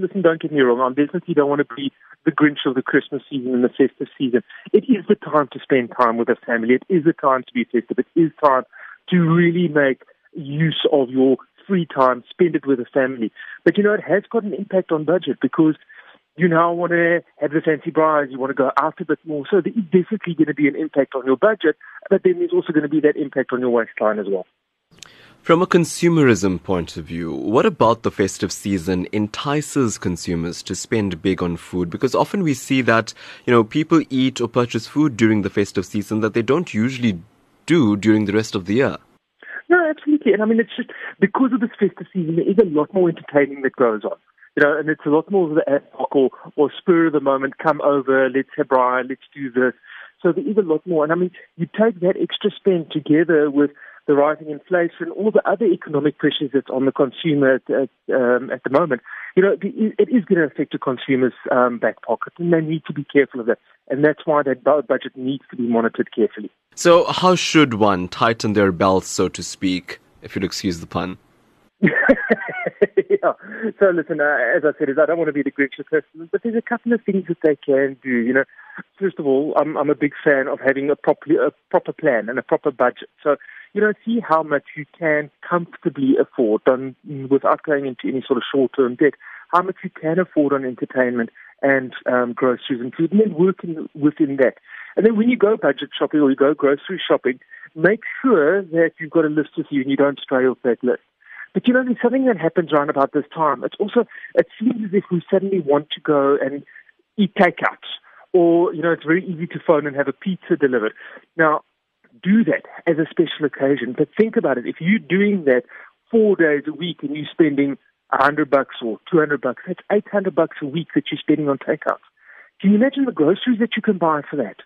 listen, don't get me wrong. I definitely don't want to be the Grinch of the Christmas season and the festive season. It is the time to spend time with a family. It is the time to be festive. It is time to really make use of your free time, spend it with a family. But you know, it has got an impact on budget because you now want to have the fancy braais, you want to go out a bit more. So there is definitely going to be an impact on your budget, but then there's also going to be that impact on your waistline as well. From a consumerism point of view, what about the festive season entices consumers to spend big on food? Because often we see that, you know, people eat or purchase food during the festive season that they don't usually do during the rest of the year. No, absolutely. And I mean, it's just because of this festive season, there is a lot more entertaining that goes on. You know, and it's a lot more of the ad hoc or, or spur of the moment, come over, let's have Brian, let's do this. So there is a lot more. And I mean, you take that extra spend together with the rising inflation, all the other economic pressures that's on the consumer at, at, um, at the moment, you know, it is going to affect the consumer's um, back pocket, and they need to be careful of that. And that's why that budget needs to be monitored carefully. So, how should one tighten their belts, so to speak, if you'll excuse the pun? yeah. So listen, uh, as I said, is I don't want to be the Grinch person, but there's a couple of things that they can do. You know, first of all, I'm I'm a big fan of having a properly a proper plan and a proper budget. So you know, see how much you can comfortably afford on, without going into any sort of short-term debt, how much you can afford on entertainment and um, groceries and food, and then working within that. And then when you go budget shopping or you go grocery shopping, make sure that you've got a list with you and you don't stray off that list. But you know, there's something that happens around about this time. It's also, it seems as if we suddenly want to go and eat takeout. Or, you know, it's very easy to phone and have a pizza delivered. Now, do that as a special occasion. But think about it. If you're doing that four days a week and you're spending a hundred bucks or two hundred bucks, that's eight hundred bucks a week that you're spending on takeouts. Can you imagine the groceries that you can buy for that?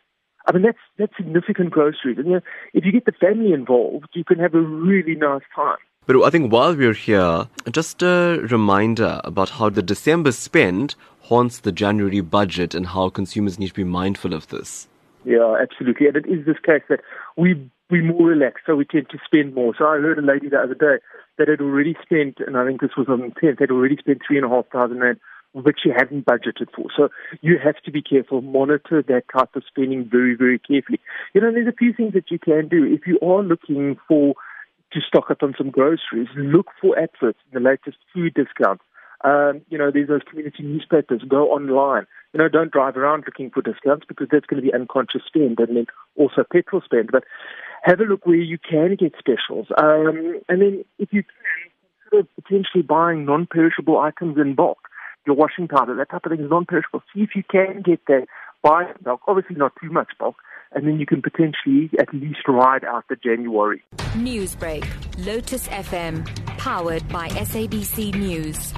I mean, that's that's significant groceries. And you know, if you get the family involved, you can have a really nice time. But I think while we're here, just a reminder about how the December spend haunts the January budget and how consumers need to be mindful of this. Yeah, absolutely. And it is this case that we we more relaxed, so we tend to spend more. So I heard a lady the other day that had already spent, and I think this was on the 10th, had already spent three and a half thousand rand, which she hadn't budgeted for. So you have to be careful, monitor that type of spending very, very carefully. You know, there's a few things that you can do. If you are looking for to stock up on some groceries, look for adverts, the latest food discounts. Um, you know, there's those community newspapers. Go online. You know, don't drive around looking for discounts because that's going to be unconscious spend and then also petrol spend. But have a look where you can get specials. Um, and then if you can, consider potentially buying non-perishable items in bulk. Your washing powder, that type of thing is non-perishable. See if you can get that. Buy bulk, obviously not too much bulk, and then you can potentially at least ride out the January. Newsbreak, Lotus FM, powered by SABC News.